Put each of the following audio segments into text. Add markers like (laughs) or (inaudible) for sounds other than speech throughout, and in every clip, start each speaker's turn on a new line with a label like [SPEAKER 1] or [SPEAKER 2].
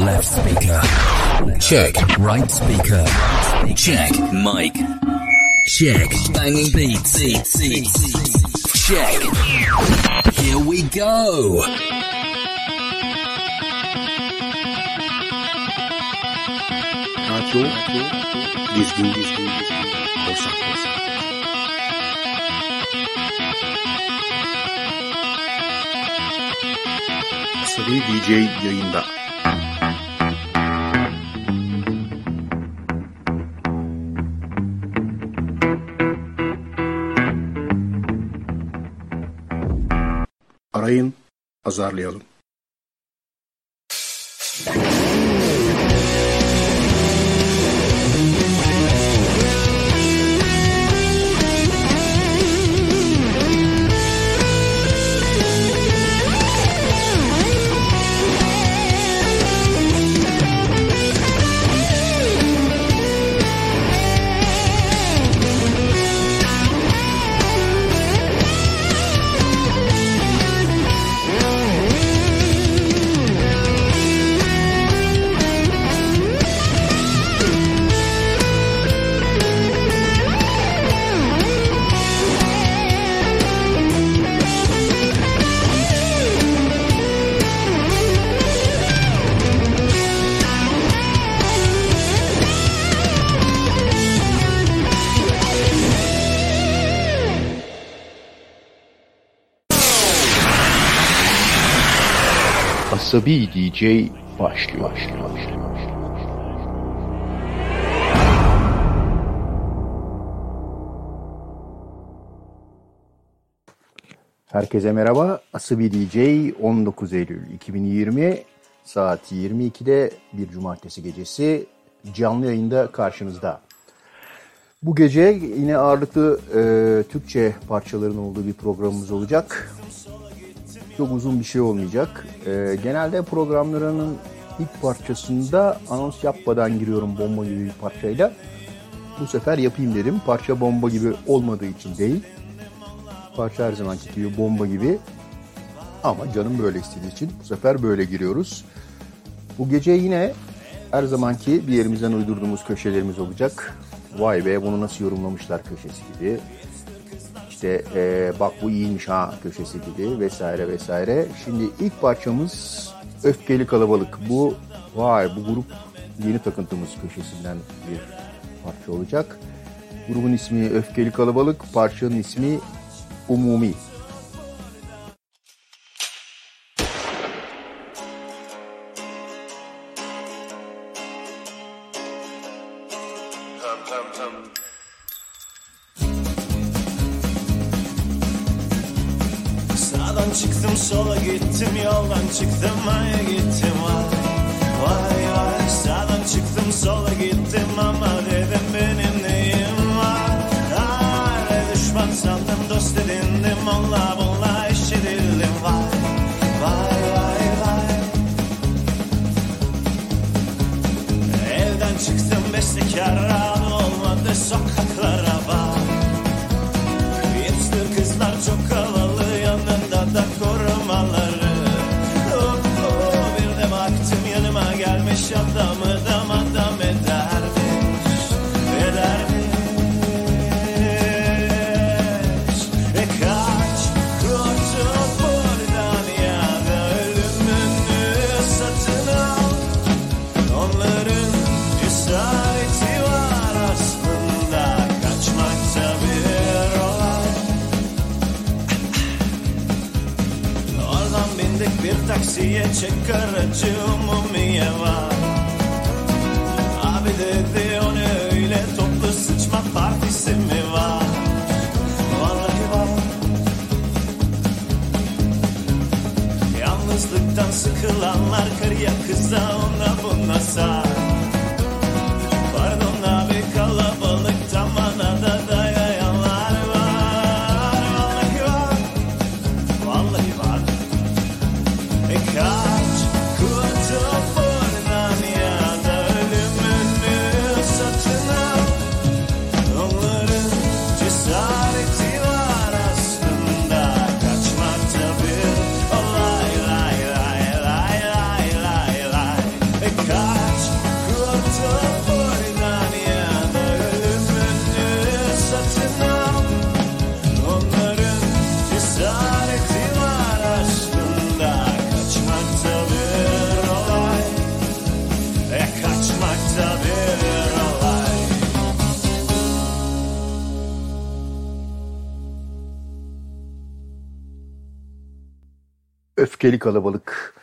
[SPEAKER 1] Left speaker. Check. Right speaker. Check. Mic. Check. Banging beats. Check. Here we go.
[SPEAKER 2] Radyo DJ yayında. Azarlayalım. Asabi DJ başlıyor. başlıyor, başlıyor. Herkese merhaba. Asabi DJ 19 Eylül 2020 saat 22'de bir cumartesi gecesi canlı yayında karşınızda. Bu gece yine ağırlıklı e, Türkçe parçaların olduğu bir programımız olacak. Çok uzun bir şey olmayacak. E, genelde programlarının ilk parçasında anons yapmadan giriyorum bomba gibi bir parçayla. Bu sefer yapayım dedim. Parça bomba gibi olmadığı için değil. Parça her zamanki gibi bomba gibi. Ama canım böyle istediği için bu sefer böyle giriyoruz. Bu gece yine her zamanki bir yerimizden uydurduğumuz köşelerimiz olacak. Vay be bunu nasıl yorumlamışlar köşesi gibi. İşte e, bak bu iyiymiş ha köşesi gibi vesaire vesaire. Şimdi ilk parçamız Öfkeli Kalabalık. Bu vay bu grup yeni takıntımız köşesinden bir parça olacak. Grubun ismi Öfkeli Kalabalık, parçanın ismi Umumi.
[SPEAKER 3] Öfkeli Kalabalık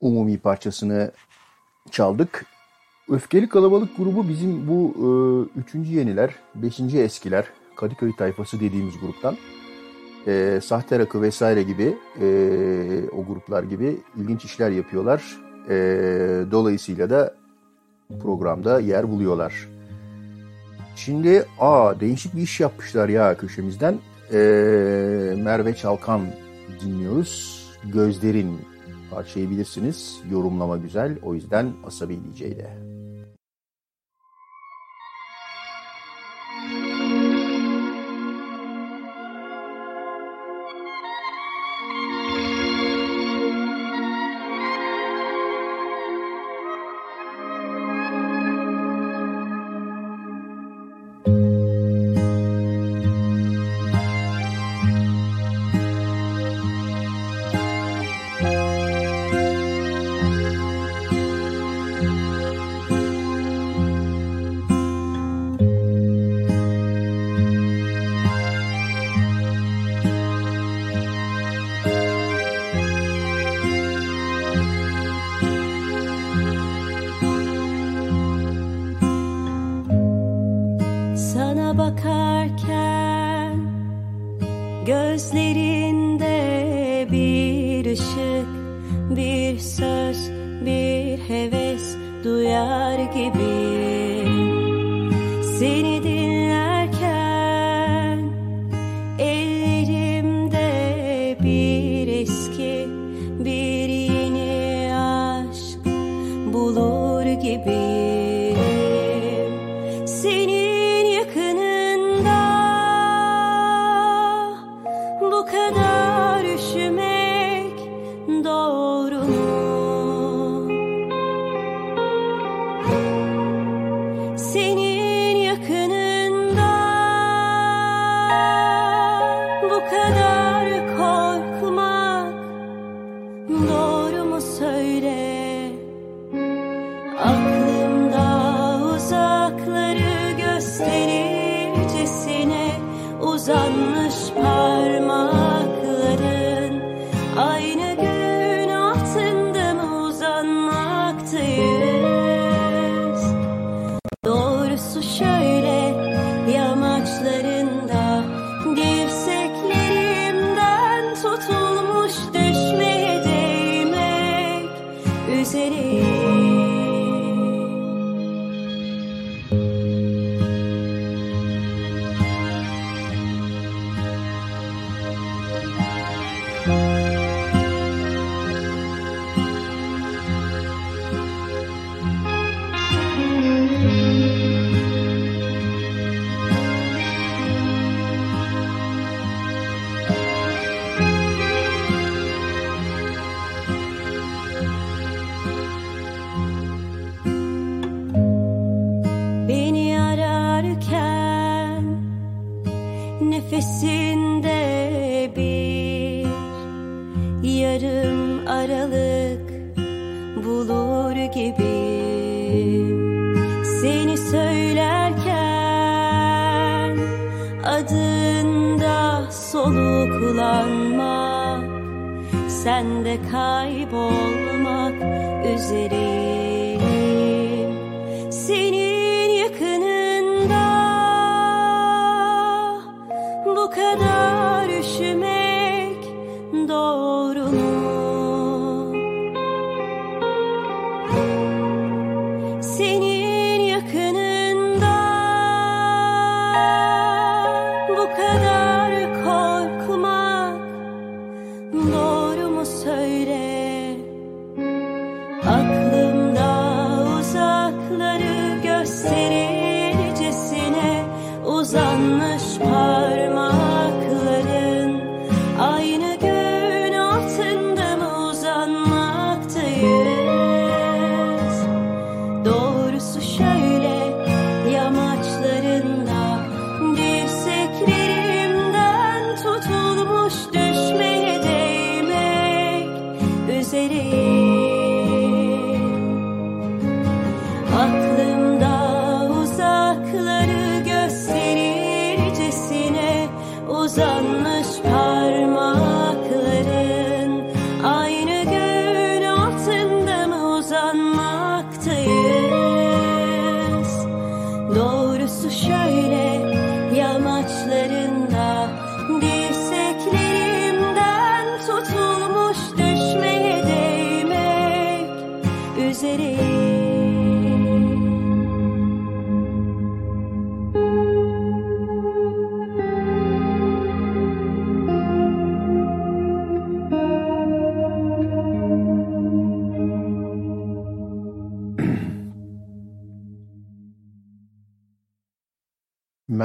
[SPEAKER 3] umumi parçasını çaldık. Öfkeli Kalabalık grubu bizim bu e, üçüncü yeniler, beşinci eskiler, Kadıköy tayfası dediğimiz gruptan. E, Sahte Rakı vesaire gibi e, o gruplar gibi ilginç işler yapıyorlar. E, dolayısıyla da programda yer buluyorlar. Şimdi aa değişik bir iş yapmışlar ya köşemizden. E, Merve Çalkan dinliyoruz. Gözlerin parçayı bilirsiniz. Yorumlama güzel. O yüzden Asabi DJ'de.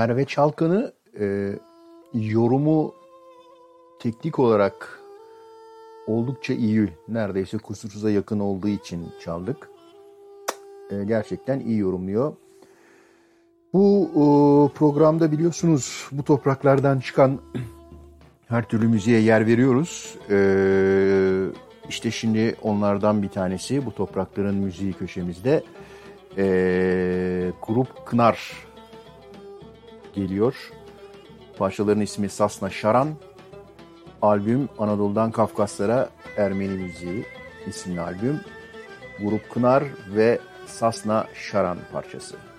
[SPEAKER 4] Merve Çalkan'ı e, yorumu teknik olarak oldukça iyi, neredeyse kusursuza yakın olduğu için çaldık. E, gerçekten iyi yorumluyor. Bu e, programda biliyorsunuz bu topraklardan çıkan her türlü müziğe yer veriyoruz. Ee, işte şimdi onlardan bir tanesi bu toprakların müziği köşemizde. Ee, Grup Kınar geliyor. Parçaların ismi Sasna Şaran. Albüm Anadolu'dan Kafkaslara Ermeni Müziği isimli albüm. Grup Kınar ve Sasna Şaran parçası.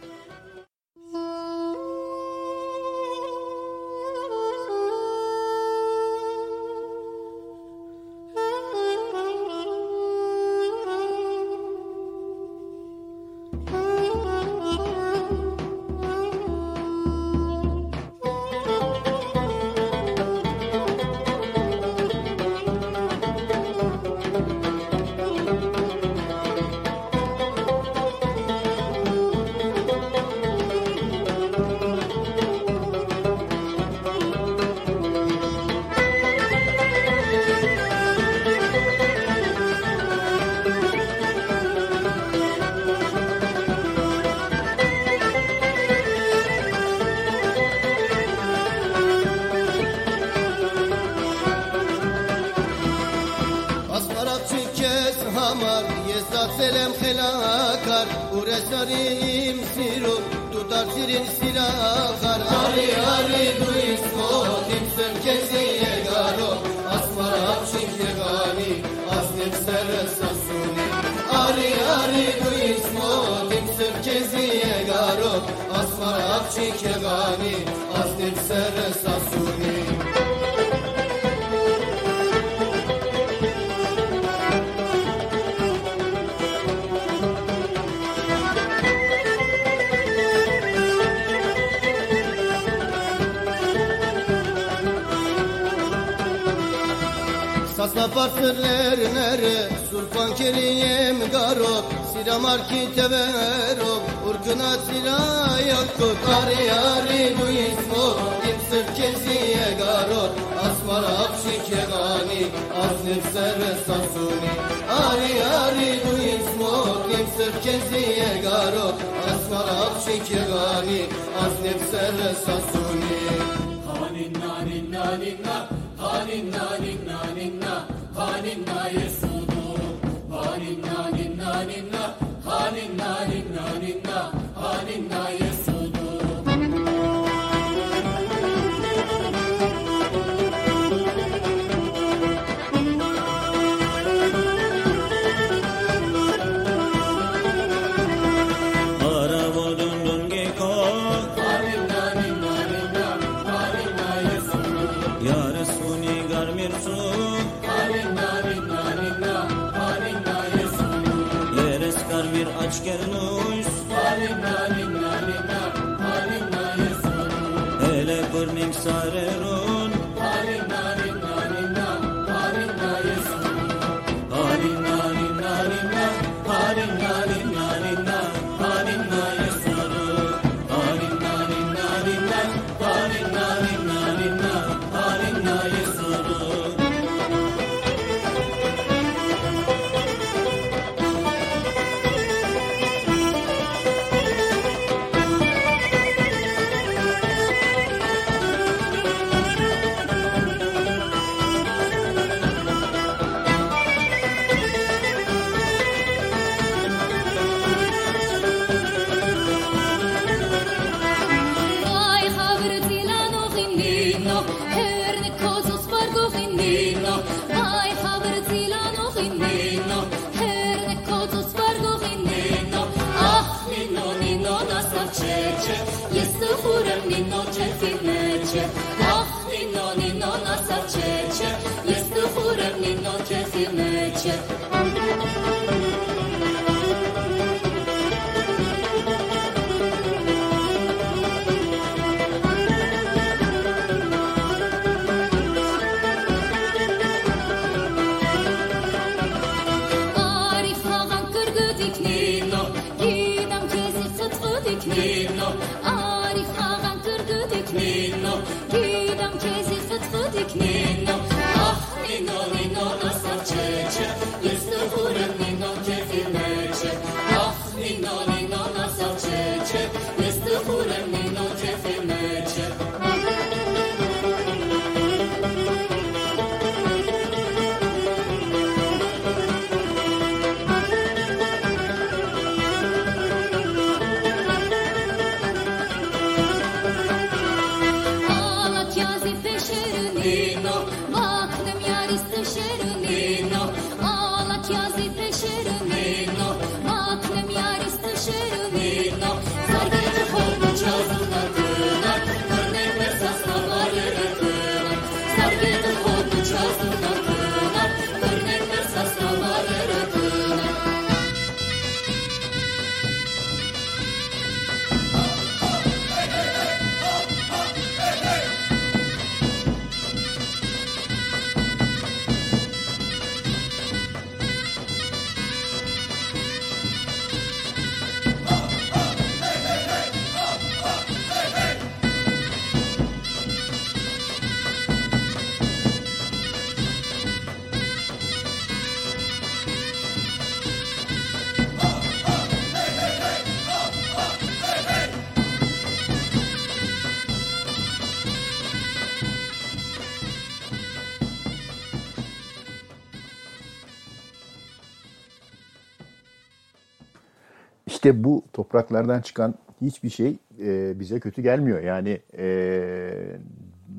[SPEAKER 5] İşte bu topraklardan çıkan hiçbir şey e, bize kötü gelmiyor. Yani e,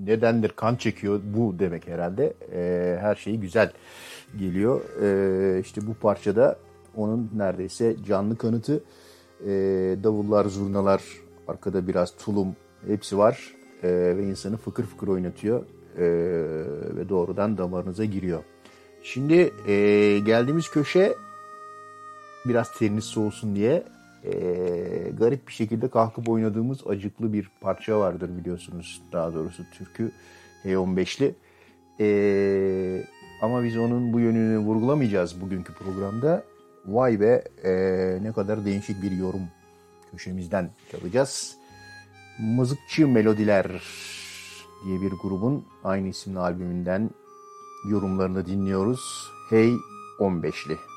[SPEAKER 5] nedendir kan çekiyor bu demek herhalde. E, her şey güzel geliyor. E, işte bu parçada onun neredeyse canlı kanıtı. E, davullar, zurnalar, arkada biraz tulum hepsi var. E, ve insanı fıkır fıkır oynatıyor. E, ve doğrudan damarınıza giriyor. Şimdi e, geldiğimiz köşe biraz teriniz soğusun diye eee, garip bir şekilde kalkıp oynadığımız acıklı bir parça vardır biliyorsunuz. Daha doğrusu türkü H15'li. Eee, ama biz onun bu yönünü vurgulamayacağız bugünkü programda. Vay be eee, ne kadar değişik bir yorum köşemizden çalacağız. Mızıkçı Melodiler diye bir grubun aynı isimli albümünden yorumlarını dinliyoruz. Hey 15'li.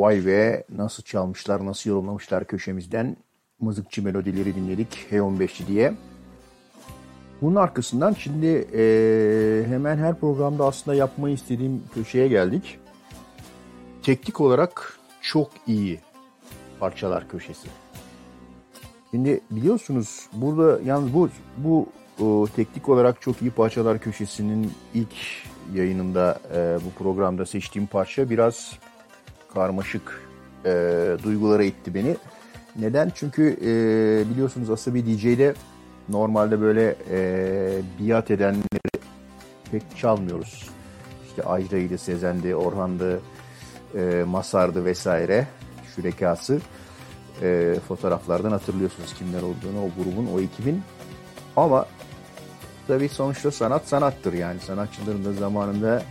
[SPEAKER 5] Vay be nasıl çalmışlar, nasıl yorumlamışlar köşemizden mızıkçı melodileri dinledik H15'li diye. Bunun arkasından şimdi ee, hemen her programda aslında yapmayı istediğim köşeye geldik. Teknik olarak çok iyi parçalar köşesi. Şimdi biliyorsunuz burada yalnız bu bu o, teknik olarak çok iyi parçalar köşesinin ilk yayınında e, bu programda seçtiğim parça biraz karmaşık e, duygulara itti beni. Neden? Çünkü e, biliyorsunuz Asabi DJ'de normalde böyle e, biat edenleri pek çalmıyoruz. İşte Ajda'ydı, Sezen'di, Orhan'dı, e, Masar'dı vesaire şürekası. E, fotoğraflardan hatırlıyorsunuz kimler olduğunu, o grubun, o ekibin. Ama tabii sonuçta sanat sanattır yani. Sanatçıların da zamanında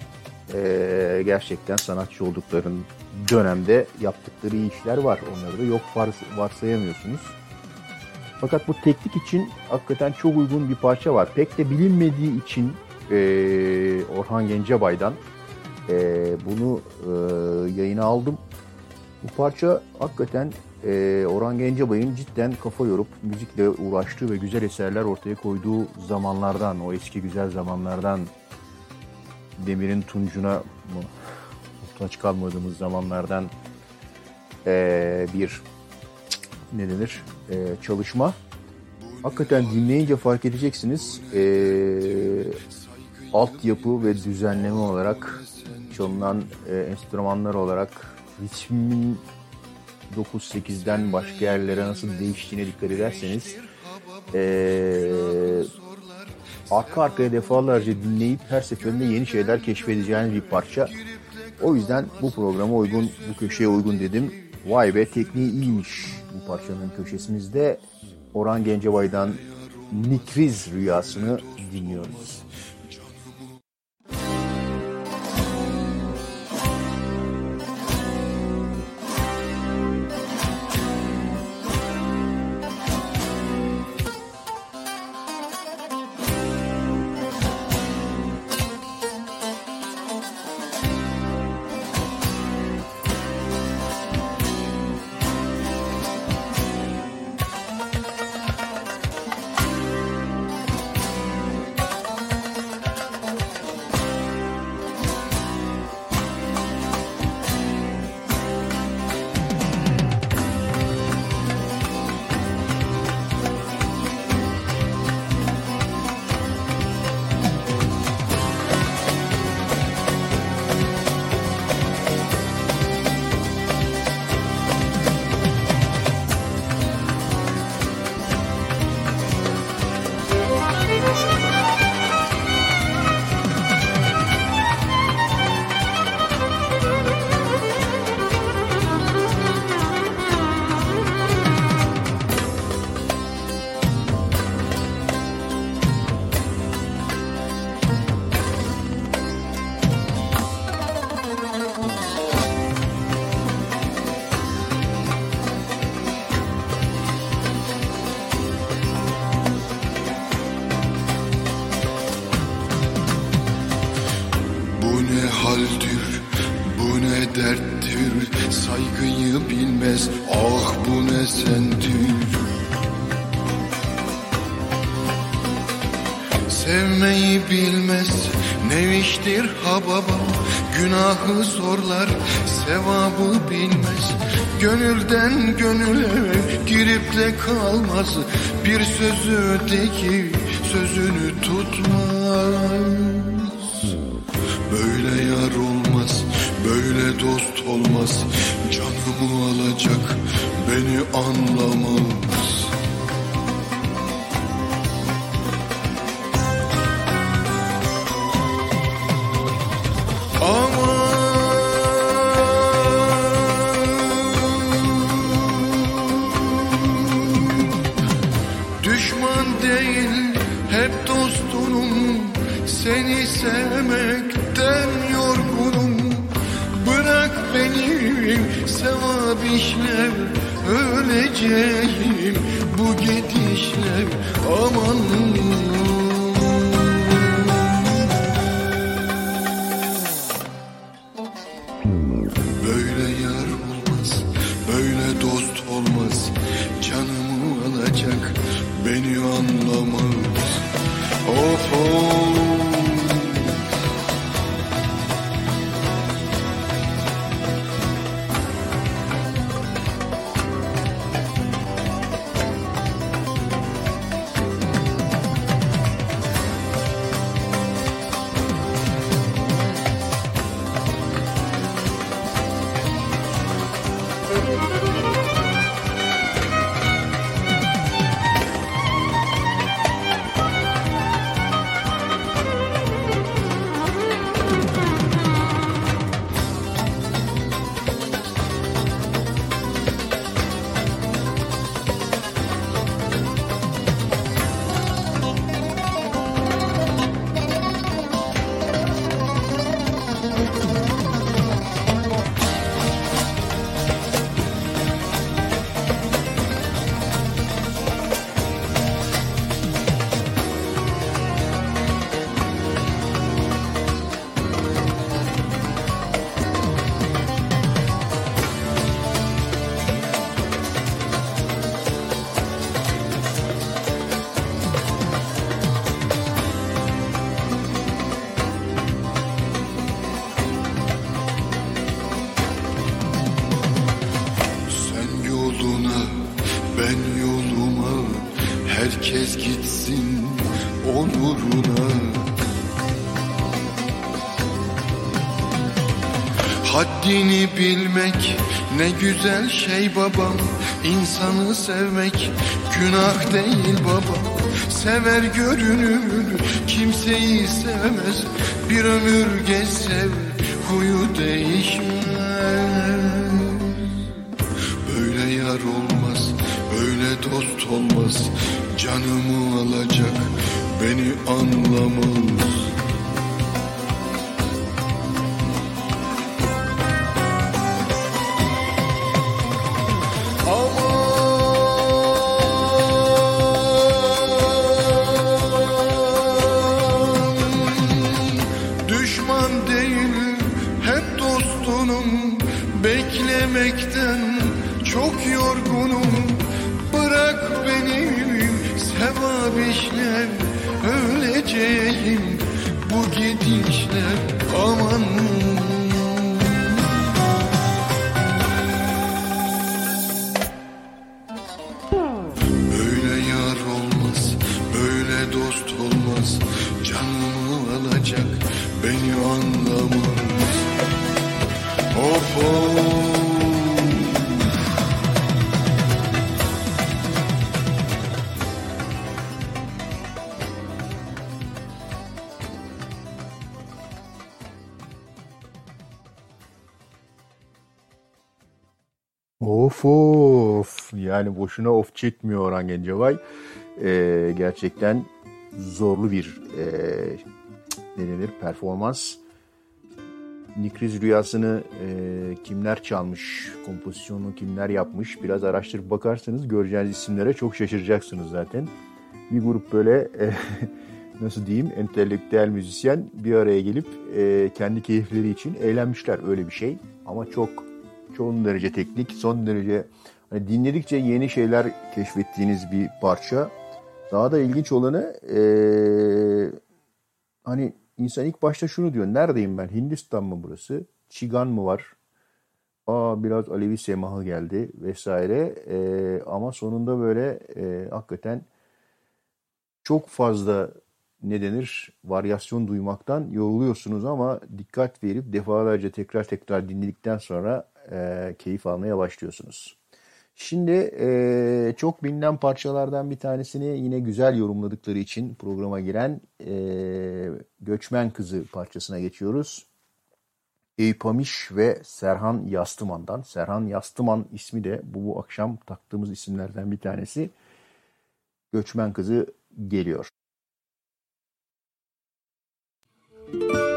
[SPEAKER 5] e, gerçekten sanatçı oldukların dönemde yaptıkları iyi işler var. Onları da yok vars- varsayamıyorsunuz. Fakat bu teknik için hakikaten çok uygun bir parça var. Pek de bilinmediği için e, Orhan Gencebay'dan e, bunu e, yayına aldım. Bu parça hakikaten e, Orhan Gencebay'ın cidden kafa yorup müzikle uğraştığı ve güzel eserler ortaya koyduğu zamanlardan, o eski güzel zamanlardan Demir'in Tuncu'na mı muhtaç kalmadığımız zamanlardan e, bir ne denir e, çalışma. Hakikaten dinleyince fark edeceksiniz e, altyapı ve düzenleme olarak çalınan e, enstrümanlar olarak ritmin 9-8'den başka yerlere nasıl değiştiğine dikkat ederseniz e, arka arkaya defalarca dinleyip her seferinde yeni şeyler keşfedeceğiniz bir parça. O yüzden bu programa uygun, bu köşeye uygun dedim. Vay be tekniği iyiymiş bu parçanın köşesimizde. Orhan Gencebay'dan Nikriz rüyasını dinliyoruz.
[SPEAKER 6] Gönülden gönüle girip de kalmaz. Bir sözü değil, sözünü tutmaz. Böyle yar olmaz, böyle dost olmaz. Canımı alacak, beni anlamaz Haddini bilmek ne güzel şey babam. İnsanı sevmek günah değil babam Sever görünür kimseyi sevmez. Bir ömür geç sev huyu değişmez. Böyle yar olmaz, böyle dost olmaz. Canımı alacak, beni anlamaz
[SPEAKER 5] boşuna of çekmiyor Orhan Gencebay. Ee, gerçekten zorlu bir e, denir performans. Nikriz Rüyası'nı e, kimler çalmış, kompozisyonunu kimler yapmış biraz araştırıp bakarsanız göreceğiniz isimlere çok şaşıracaksınız zaten. Bir grup böyle e, (laughs) nasıl diyeyim entelektüel müzisyen bir araya gelip e, kendi keyifleri için eğlenmişler öyle bir şey. Ama çok son derece teknik, son derece hani dinledikçe yeni şeyler keşfettiğiniz bir parça. Daha da ilginç olanı e, hani insan ilk başta şunu diyor. Neredeyim ben? Hindistan mı burası? Çigan mı var? Aa biraz Alevi semahı geldi vesaire. E, ama sonunda böyle e, hakikaten çok fazla ne denir varyasyon duymaktan yoruluyorsunuz ama dikkat verip defalarca tekrar tekrar dinledikten sonra e, keyif almaya başlıyorsunuz. Şimdi e, çok bilinen parçalardan bir tanesini yine güzel yorumladıkları için programa giren e, Göçmen Kızı parçasına geçiyoruz. Eyüp Amiş ve Serhan Yastıman'dan. Serhan Yastıman ismi de bu, bu akşam taktığımız isimlerden bir tanesi. Göçmen Kızı geliyor.
[SPEAKER 7] Thank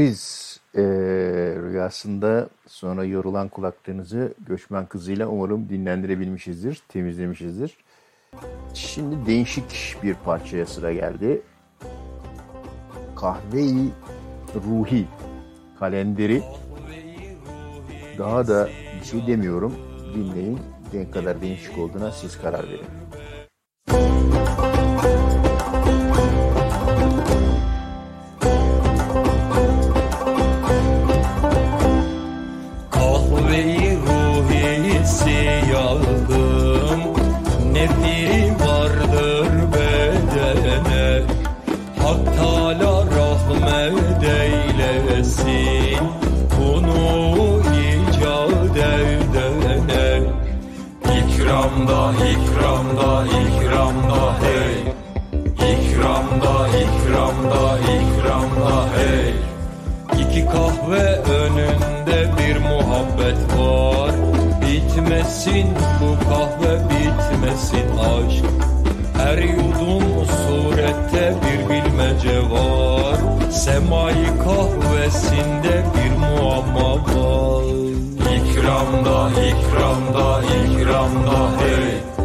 [SPEAKER 5] Nikriz e, rüyasında sonra yorulan kulaklarınızı göçmen kızıyla umarım dinlendirebilmişizdir, temizlemişizdir. Şimdi değişik bir parçaya sıra geldi. Kahve-i Ruhi kalenderi. Daha da bir şey demiyorum. Dinleyin. Ne kadar değişik olduğuna siz karar verin.
[SPEAKER 8] İkramda, hey. İkramda, ikramda, ikramda hey. İki kahve önünde bir muhabbet var. Bitmesin bu kahve bitmesin aşk. Her yudum surette bir bilmece var. Semai kahvesinde bir muamma var. İkramda, ikramda, ikramda hey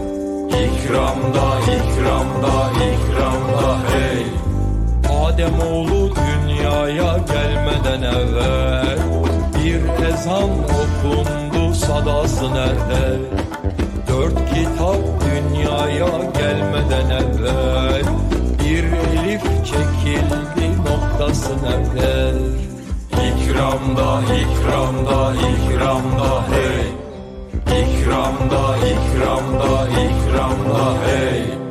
[SPEAKER 8] İkramda, ikramda, ikramda hey. Adem oğlu dünyaya gelmeden evvel Bir ezan okundu sadası nerede? Dört kitap dünyaya gelmeden evvel Bir elif çekildi noktası nerede? İkramda, ikramda, ikramda hey İkramda, ikramda, ikramda hey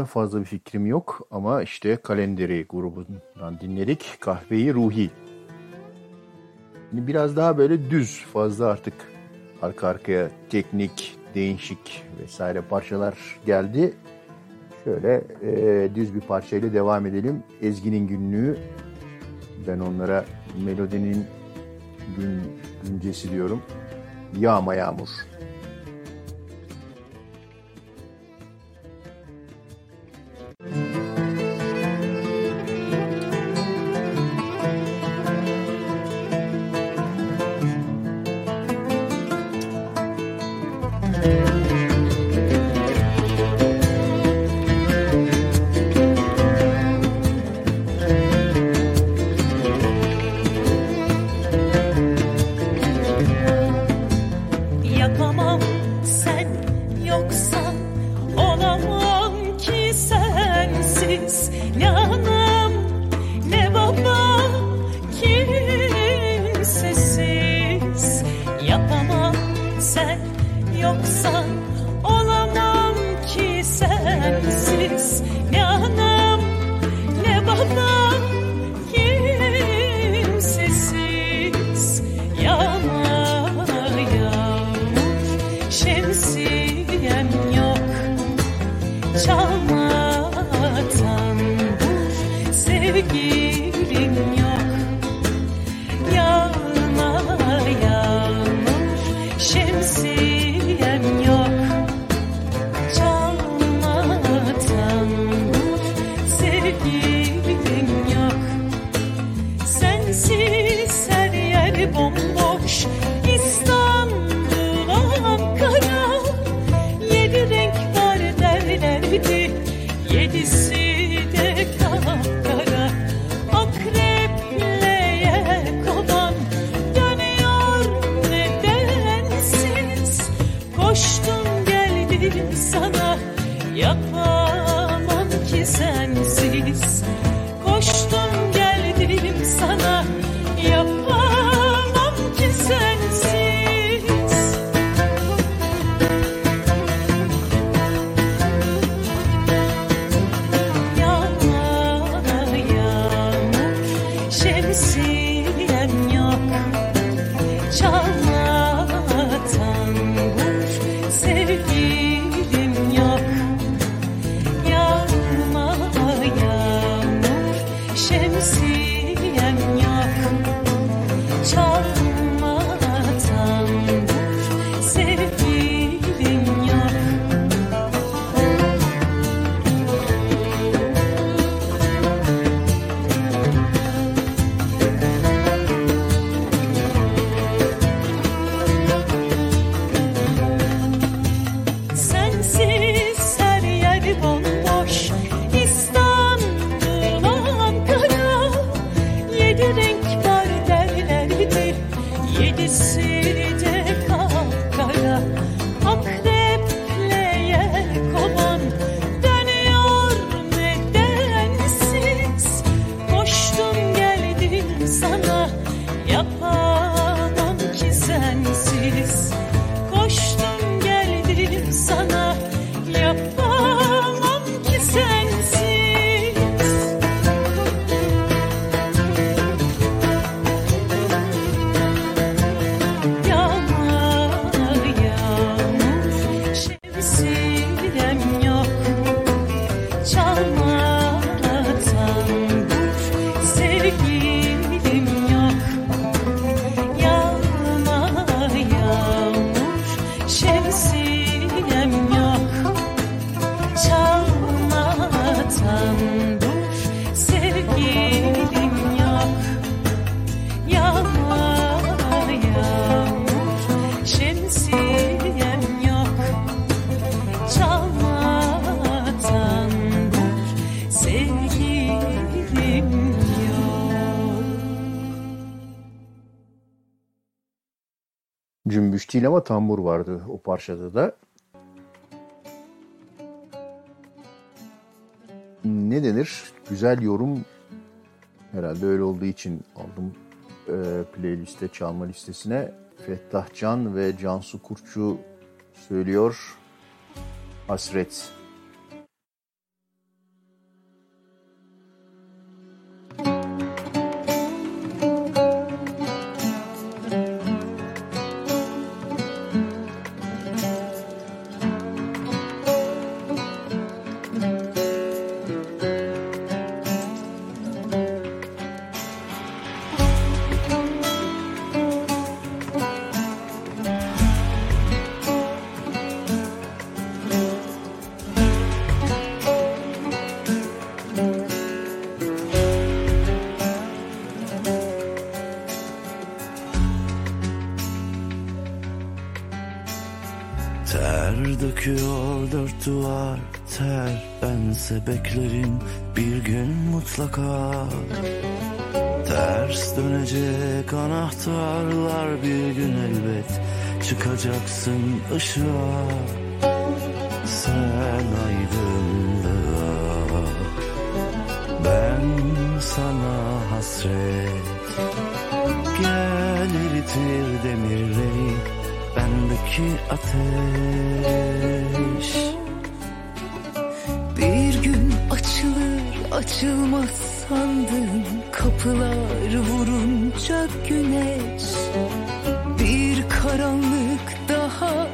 [SPEAKER 5] konusunda fazla bir fikrim yok ama işte Kalenderi grubundan dinledik. Kahveyi Ruhi. Biraz daha böyle düz fazla artık arka arkaya teknik, değişik vesaire parçalar geldi. Şöyle e, düz bir parçayla devam edelim. Ezgi'nin günlüğü. Ben onlara melodinin gün, güncesi diyorum. Yağma yağmur. ama tambur vardı o parçada da. Ne denir? Güzel yorum herhalde öyle olduğu için aldım e, playliste, çalma listesine. Fettah Can ve Cansu Kurçu söylüyor. Hasret.
[SPEAKER 9] Hasret. beklerim bir gün mutlaka Ters dönecek anahtarlar bir gün elbet Çıkacaksın ışığa. Sen aydınlığa Ben sana hasret. Gel eritir demirleri Bendeki ateş.
[SPEAKER 10] Açılmaz sandığım kapılar vurunca güneş. Bir karanlık daha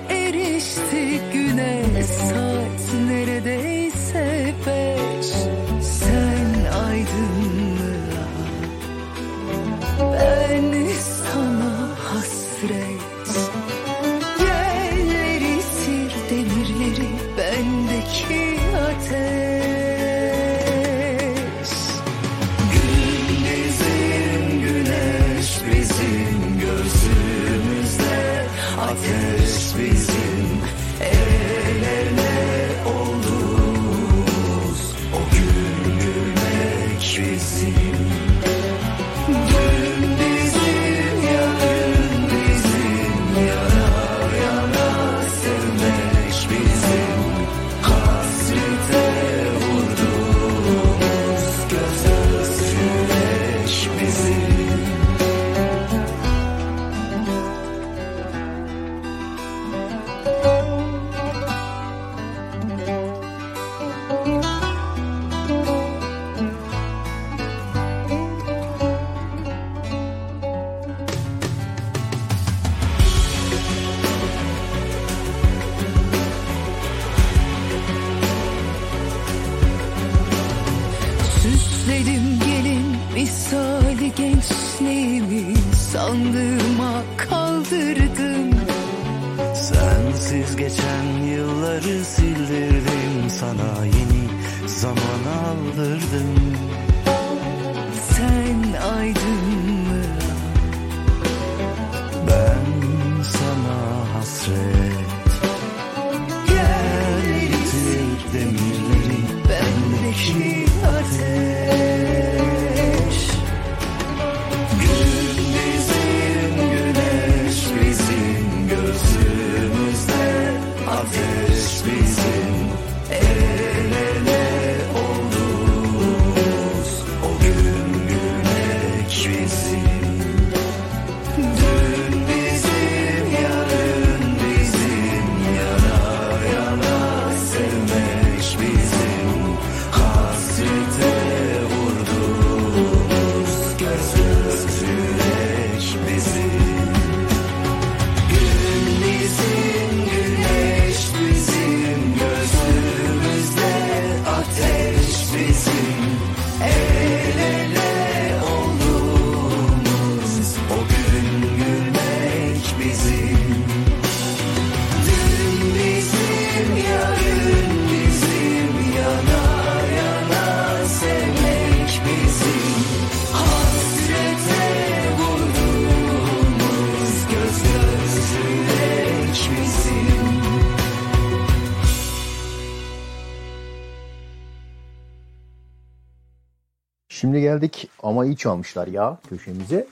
[SPEAKER 5] geldik ama iyi çalmışlar ya köşemize.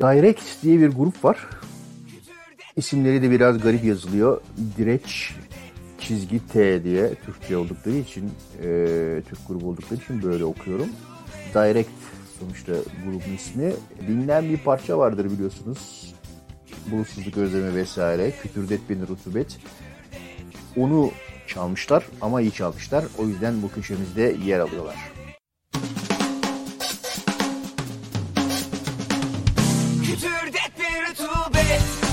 [SPEAKER 5] Direct diye bir grup var. İsimleri de biraz garip yazılıyor. Direç çizgi T diye Türkçe oldukları için e, Türk grubu oldukları için böyle okuyorum. Direct sonuçta grubun ismi. Dinlen bir parça vardır biliyorsunuz. Bulutsuzluk özlemi vesaire. Kütürdet beni rutubet. Onu çalmışlar ama iyi çalmışlar. O yüzden bu köşemizde yer alıyorlar.
[SPEAKER 11] Could turn that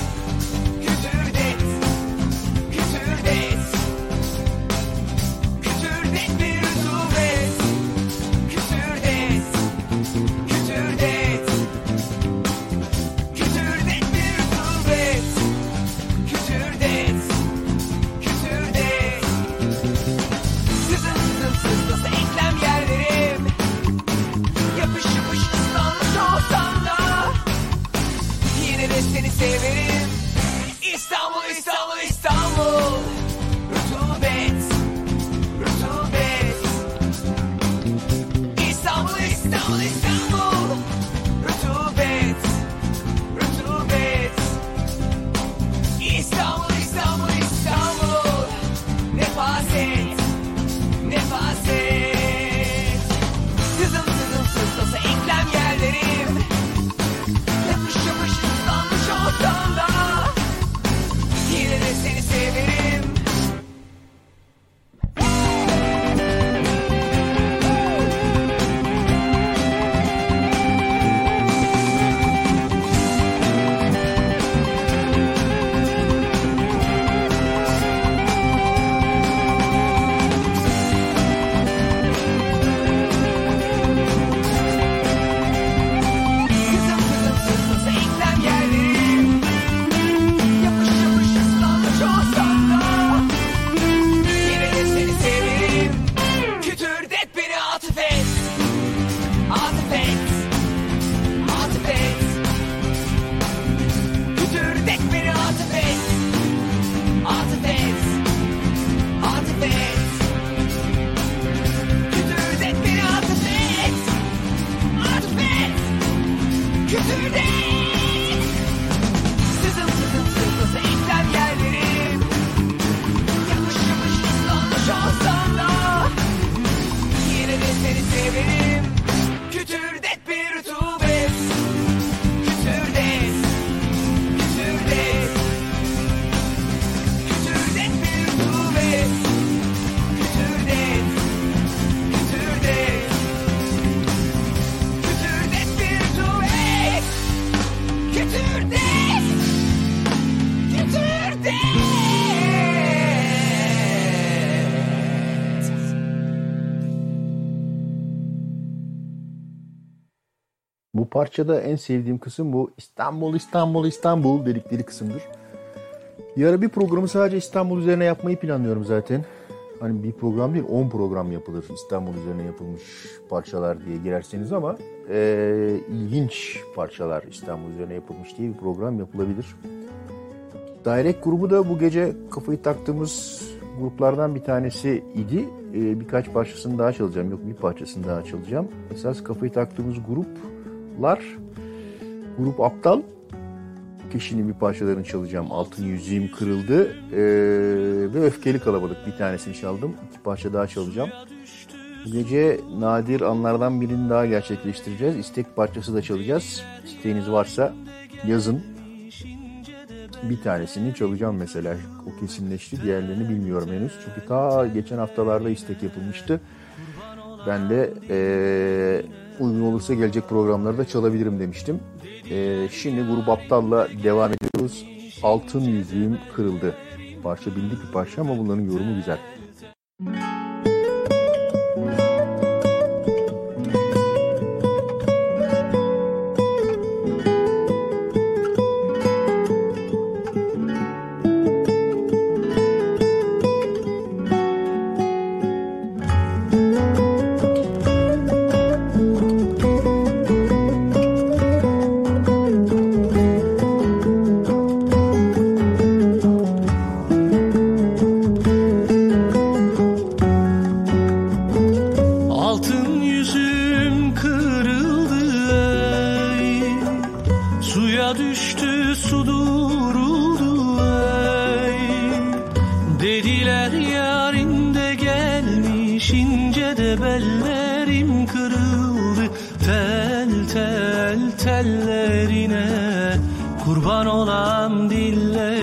[SPEAKER 11] seni severim. İstanbul İstanbul İstanbul.
[SPEAKER 5] Parçada en sevdiğim kısım bu. İstanbul, İstanbul, İstanbul dedikleri kısımdır. Ara bir programı sadece İstanbul üzerine yapmayı planlıyorum zaten. Hani bir program değil 10 program yapılır İstanbul üzerine yapılmış parçalar diye girerseniz ama e, ilginç parçalar İstanbul üzerine yapılmış diye bir program yapılabilir. Direct grubu da bu gece kafayı taktığımız gruplardan bir tanesi idi. E, birkaç parçasını daha çalacağım. Yok bir parçasını daha çalacağım. Esas kafayı taktığımız gruplar Grup Aptal kişinin bir parçalarını çalacağım. Altın yüzüğüm kırıldı ee, ve öfkeli kalabalık bir tanesini çaldım. İki parça daha çalacağım. Bu gece nadir anlardan birini daha gerçekleştireceğiz. İstek parçası da çalacağız. İsteğiniz varsa yazın. Bir tanesini çalacağım mesela. O kesinleşti. Diğerlerini bilmiyorum henüz. Çünkü ta geçen haftalarda istek yapılmıştı. Ben de ee, uygun olursa gelecek programlarda çalabilirim demiştim. Ee, şimdi grup aptalla devam ediyoruz. Altın yüzüğüm kırıldı. Parça bildik bir parça ama bunların yorumu güzel.
[SPEAKER 12] Altın kırıldı Tel tel tellerine. Kurban olan dillerine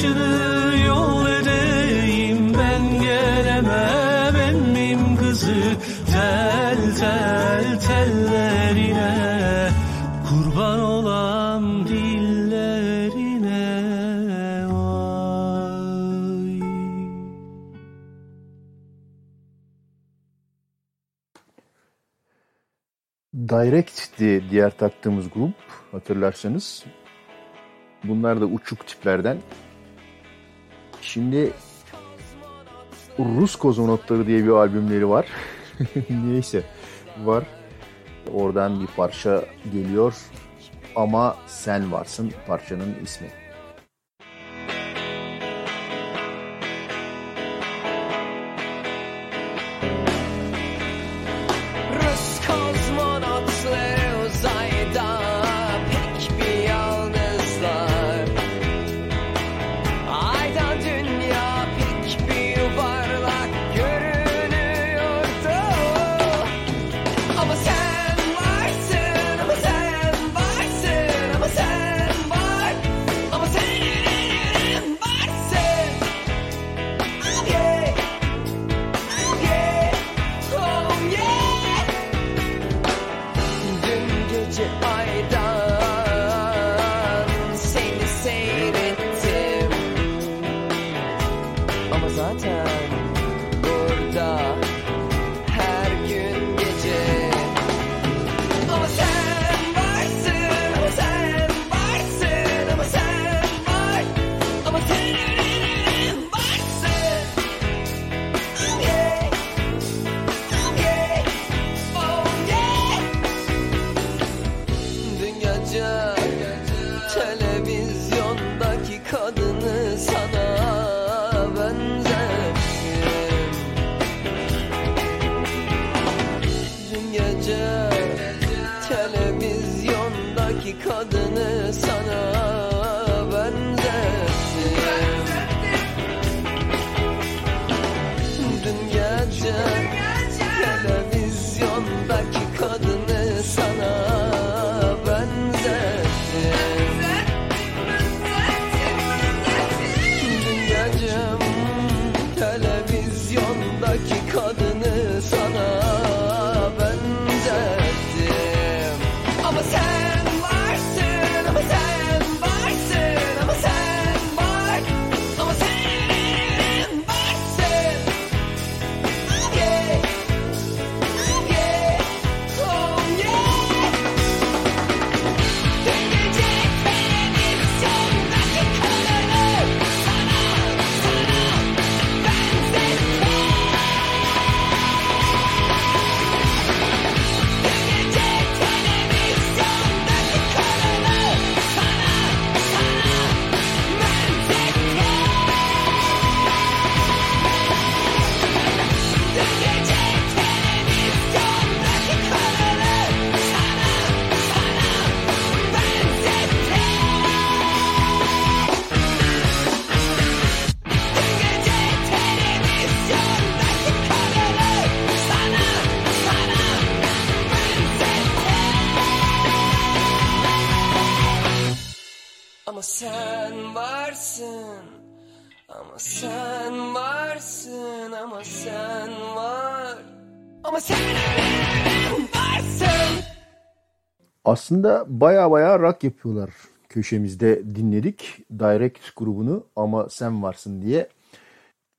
[SPEAKER 12] başını yol edeyim ben gelemem emmim kızı tel tel tellerine kurban olan dillerine vay.
[SPEAKER 11] Direct'ti diğer taktığımız grup hatırlarsanız. Bunlar da uçuk tiplerden Şimdi Rus Kozmonotları diye bir albümleri var. (laughs) Neyse var. Oradan bir parça geliyor. Ama sen varsın parçanın ismi. Aslında baya baya rock yapıyorlar. Köşemizde dinledik Direct grubunu ama sen varsın diye.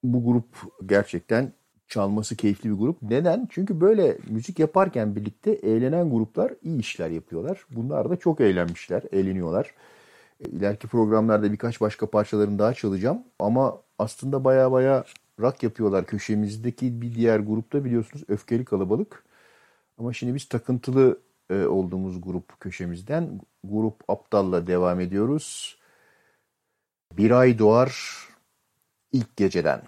[SPEAKER 11] Bu grup gerçekten çalması keyifli bir grup. Neden? Çünkü böyle müzik yaparken birlikte eğlenen gruplar iyi işler yapıyorlar. Bunlar da çok eğlenmişler, eğleniyorlar. E, İleriki programlarda birkaç başka parçalarını daha çalacağım. Ama aslında baya baya rock yapıyorlar. Köşemizdeki bir diğer grupta biliyorsunuz Öfkeli Kalabalık. Ama şimdi biz takıntılı e, olduğumuz grup köşemizden Grup Aptal'la devam ediyoruz. Bir ay doğar ilk geceden.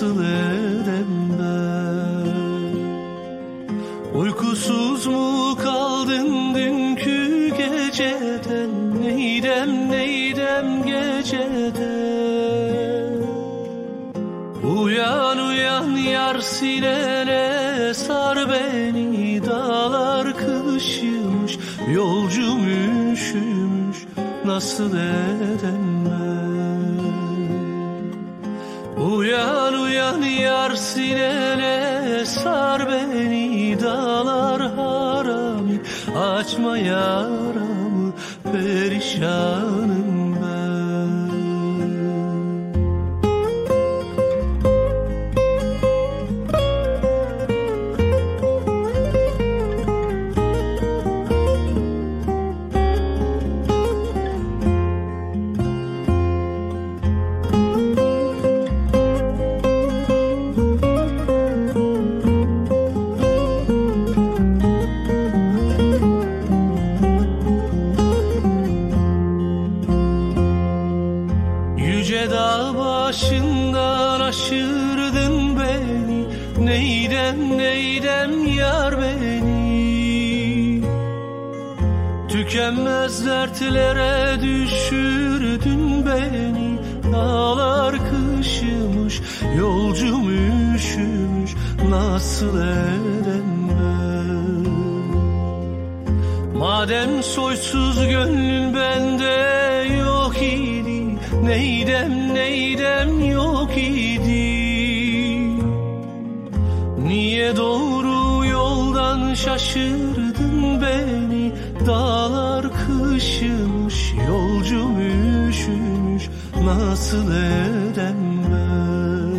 [SPEAKER 13] Nasıl
[SPEAKER 12] edem ben Uykusuz mu kaldın dünkü geceden? Neydem neydem geceden Uyan uyan yar sinene sar beni Dağlar kışmış yolcum üşümüş Nasıl edem ben Uyan uyan yar sinene sar beni Dağlar harami açma yaramı Perişanım dertlere düşürdün beni Dağlar kışımış yolcum üşümüş Nasıl edem ben Madem soysuz gönlün Nasıl edem ben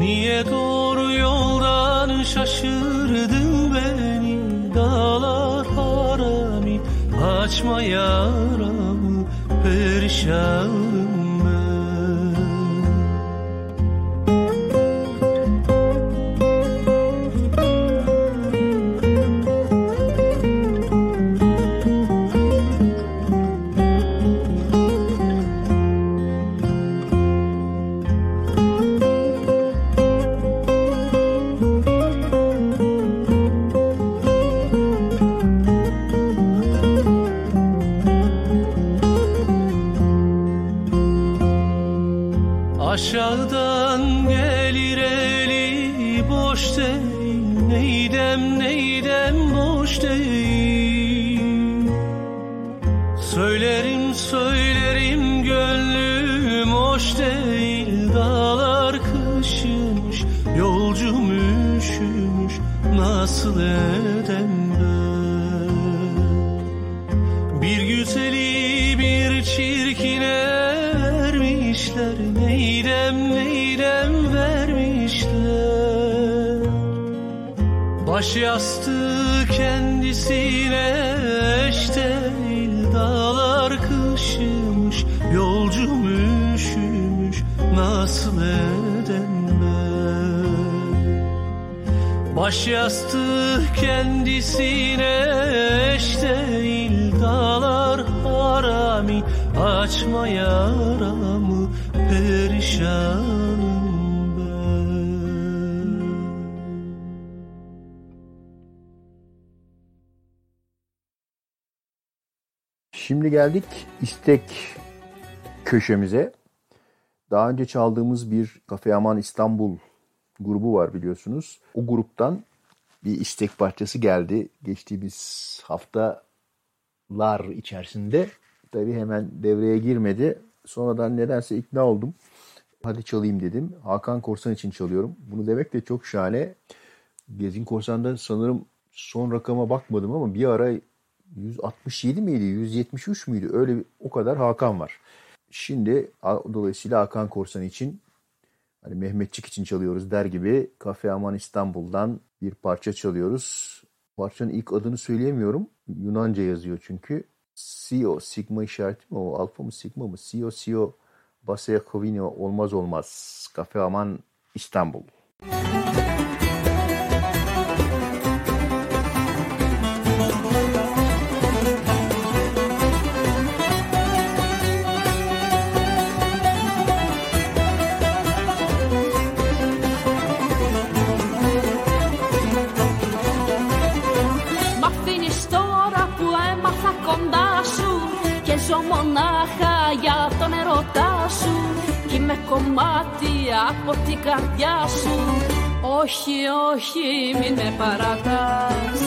[SPEAKER 12] Niye doğru Nasıl Bir güzeli bir çirkine vermişler Neydem neydem vermişler? Baş yastığı kendisine Baş yastığı kendisine eş değil Dağlar harami açma yaramı Perişanım
[SPEAKER 5] Şimdi geldik istek köşemize. Daha önce çaldığımız bir Kafe Aman İstanbul grubu var biliyorsunuz. O gruptan bir istek parçası geldi. Geçtiğimiz haftalar içerisinde. Tabii hemen devreye girmedi. Sonradan nedense ikna oldum. Hadi çalayım dedim. Hakan Korsan için çalıyorum. Bunu demek de çok şahane. Gezgin Korsan'da sanırım son rakama bakmadım ama bir ara 167 miydi, 173 müydü? Öyle bir- o kadar Hakan var. Şimdi dolayısıyla Hakan Korsan için hani Mehmetçik için çalıyoruz der gibi Kafe Aman İstanbul'dan bir parça çalıyoruz. Parçanın ilk adını söyleyemiyorum. Yunanca yazıyor çünkü. CEO, sigma işareti mi o? Alfa mı sigma mı? CEO, CEO, Basaya Kovini olmaz olmaz. Kafe Aman İstanbul.
[SPEAKER 14] Κομμάτι από την καρδιά σου. Όχι, όχι, μην με παρατάς.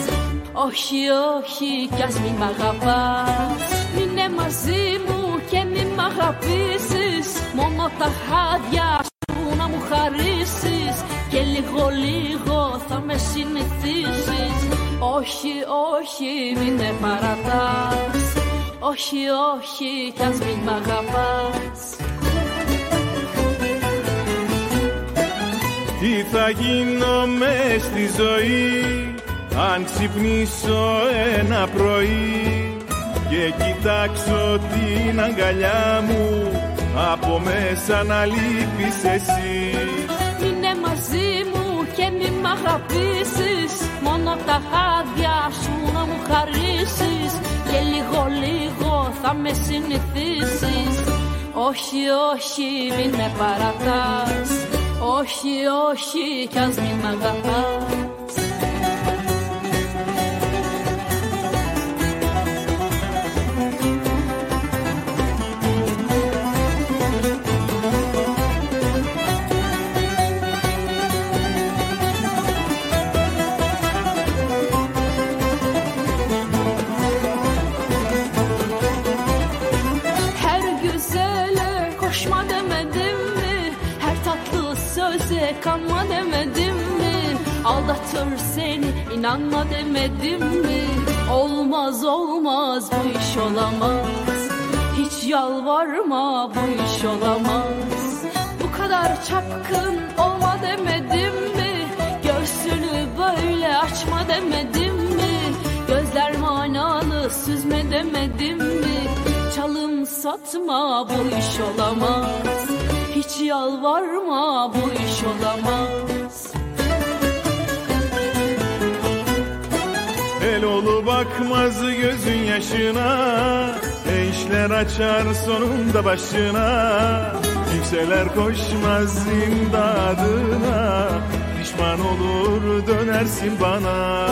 [SPEAKER 14] Όχι, όχι, κι ας μην μ' αγαπάς. Μείνε μαζί μου και μην μ' αγαπήσεις. Μόνο τα χάδια σου να μου χαρίσεις. Και λίγο λίγο θα με συνηθίσεις. Όχι, όχι, μην με παρατάς. Όχι, όχι, κι ας μην μ' αγαπάς
[SPEAKER 15] Τι θα γίνω μες στη ζωή αν ξυπνήσω ένα πρωί και κοιτάξω την αγκαλιά μου από μέσα να λείπεις εσύ.
[SPEAKER 14] Μείνε μαζί μου και μη μ' αγαπήσεις Μόνο τα χάδια σου να μου χαρίσεις. Και λίγο λίγο θα με συνηθίσεις. Όχι, όχι, μην με παρατάς Όχι, όχι, κι ας μην μ' αγαπάς inanma demedim mi? Olmaz olmaz bu iş olamaz Hiç yalvarma bu iş olamaz Bu kadar çapkın olma demedim mi? Göğsünü böyle açma demedim mi? Gözler manalı süzme demedim mi? Çalım satma bu iş olamaz Hiç yalvarma bu iş olamaz
[SPEAKER 15] El olu bakmaz gözün yaşına Eşler açar sonunda başına Kimseler koşmaz imdadına Pişman olur dönersin bana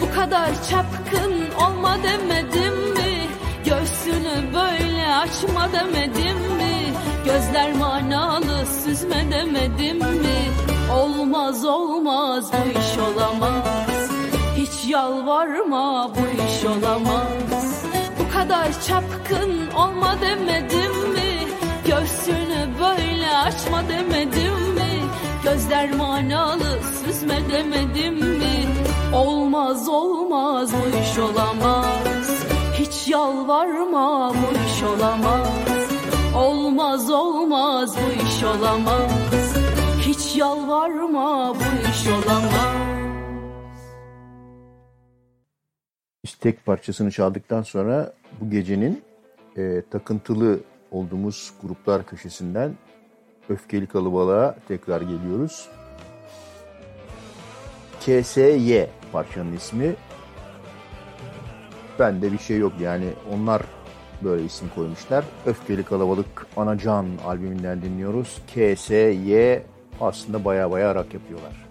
[SPEAKER 14] Bu kadar çapkın olma demedim mi? Göğsünü böyle açma demedim mi? Gözler manalı süzme demedim mi? Olmaz olmaz bu iş olamaz Hiç yalvarma bu iş olamaz Bu kadar çapkın olma demedim mi? Göğsünü böyle açma demedim mi? Gözler manalı süzme demedim mi? Olmaz olmaz bu iş olamaz Hiç yalvarma bu iş olamaz Olmaz olmaz bu iş olamaz Hiç yalvarma bu iş olamaz
[SPEAKER 5] İstek parçasını çaldıktan sonra bu gecenin e, takıntılı olduğumuz gruplar köşesinden Öfkeli Kalabalığa tekrar geliyoruz. KSY parçanın ismi. Bende bir şey yok yani onlar böyle isim koymuşlar. Öfkeli Kalabalık Anacan albümünden dinliyoruz. KSY aslında baya baya rak yapıyorlar.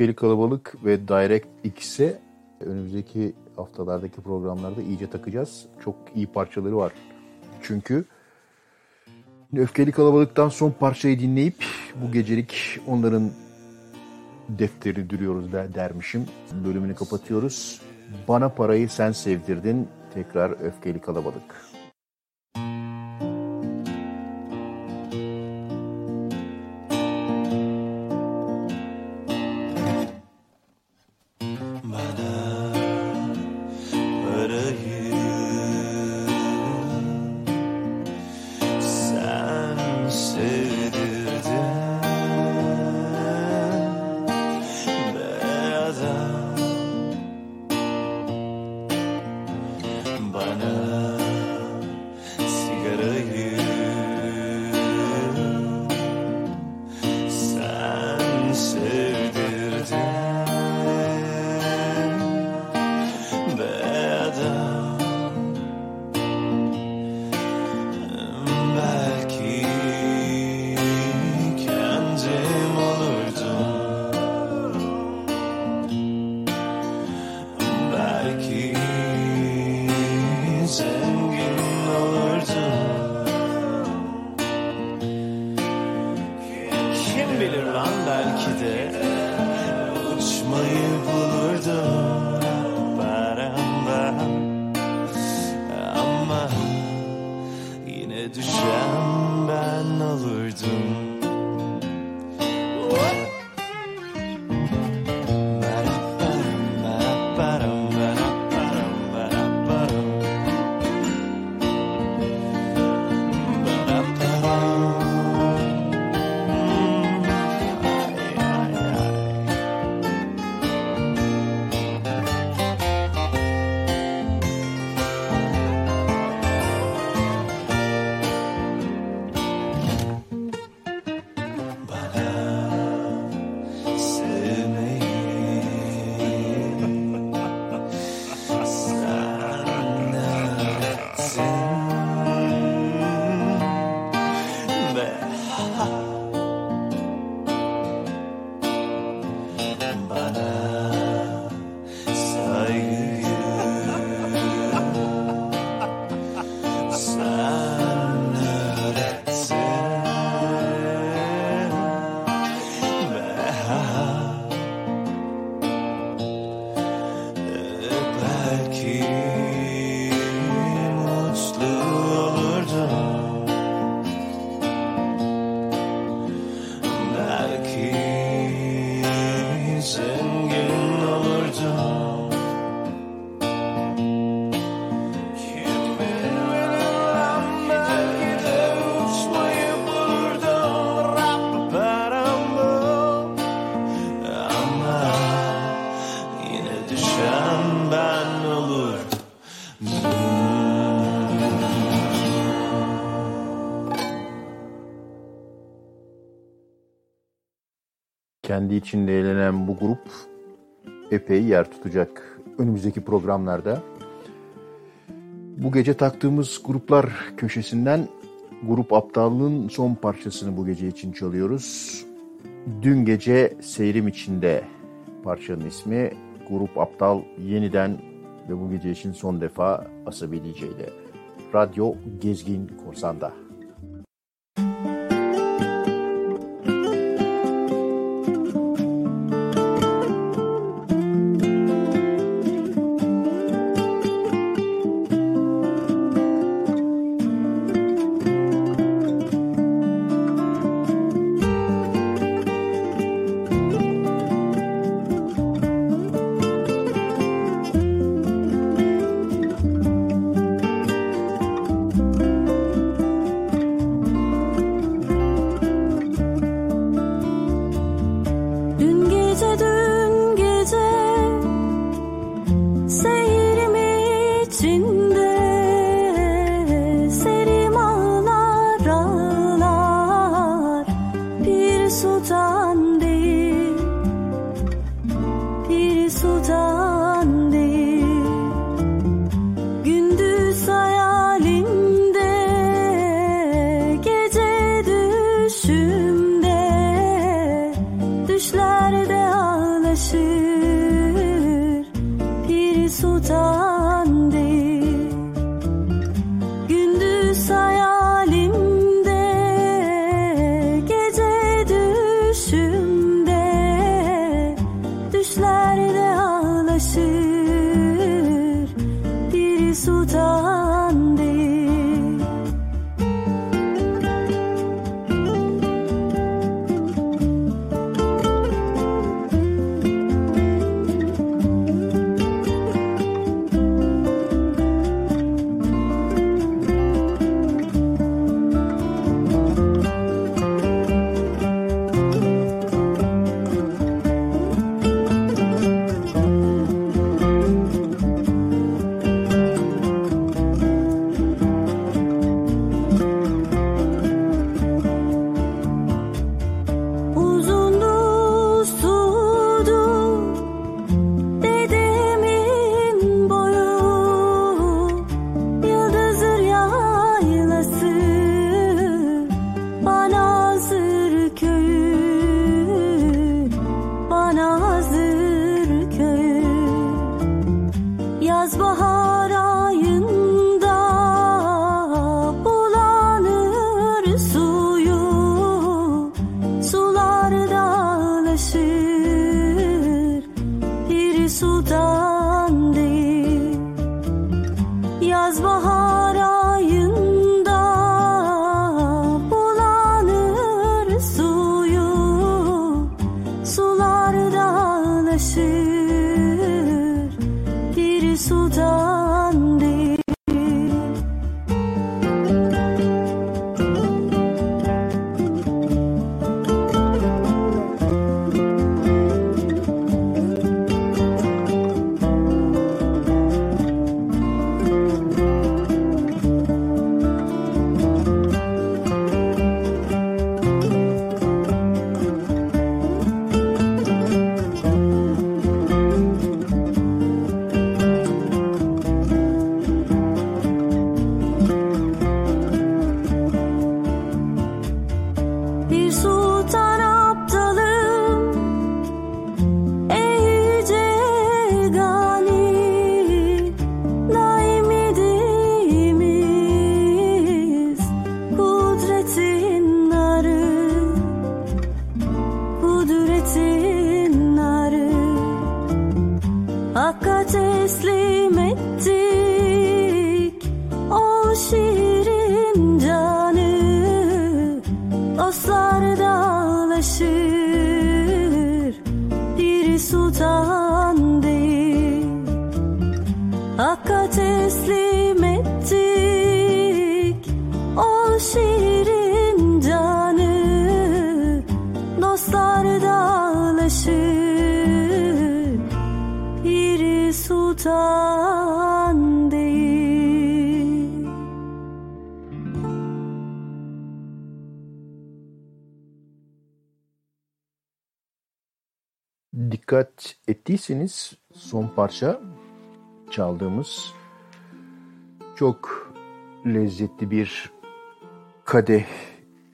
[SPEAKER 2] öfkeli kalabalık ve DirectX'e önümüzdeki haftalardaki programlarda iyice takacağız. Çok iyi parçaları var. Çünkü öfkeli kalabalıktan son parçayı dinleyip bu gecelik onların defteri duruyoruz der, dermişim. Bölümünü kapatıyoruz. Bana parayı sen sevdirdin. Tekrar öfkeli kalabalık.
[SPEAKER 3] say içinde eğlenen bu grup epey yer tutacak önümüzdeki programlarda. Bu gece taktığımız gruplar köşesinden Grup Aptal'ın son parçasını bu gece için çalıyoruz. Dün gece Seyrim içinde parçanın ismi Grup Aptal yeniden ve bu gece için son defa Asabi DJ'de. Radyo Gezgin Korsan'da.
[SPEAKER 5] Ettiyseniz son parça çaldığımız çok lezzetli bir kadeh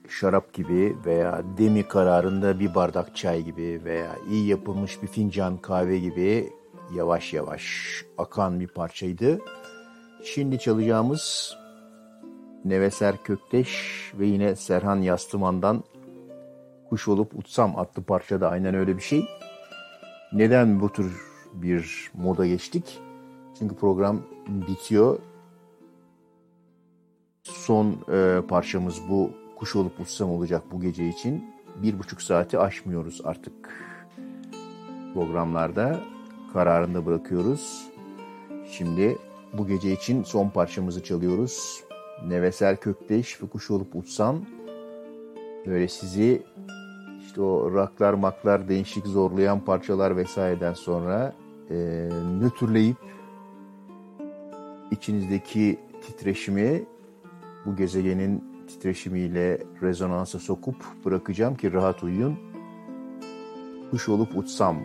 [SPEAKER 5] şarap gibi veya demi kararında bir bardak çay gibi veya iyi yapılmış bir fincan kahve gibi yavaş yavaş akan bir parçaydı. Şimdi çalacağımız Neveser Kökteş ve yine Serhan Yastıman'dan Kuş Olup Utsam adlı parça da aynen öyle bir şey. Neden bu tür bir moda geçtik? Çünkü program bitiyor. Son e, parçamız bu kuş olup uçsam olacak bu gece için. Bir buçuk saati aşmıyoruz artık programlarda. Kararında bırakıyoruz. Şimdi bu gece için son parçamızı çalıyoruz. Nevesel Kökteş ve Kuş Olup Uçsam. Böyle sizi işte o raklar maklar değişik zorlayan parçalar vesaireden sonra e, nötrleyip içinizdeki titreşimi bu gezegenin titreşimiyle rezonansa sokup bırakacağım ki rahat uyuyun. Kuş olup uçsam.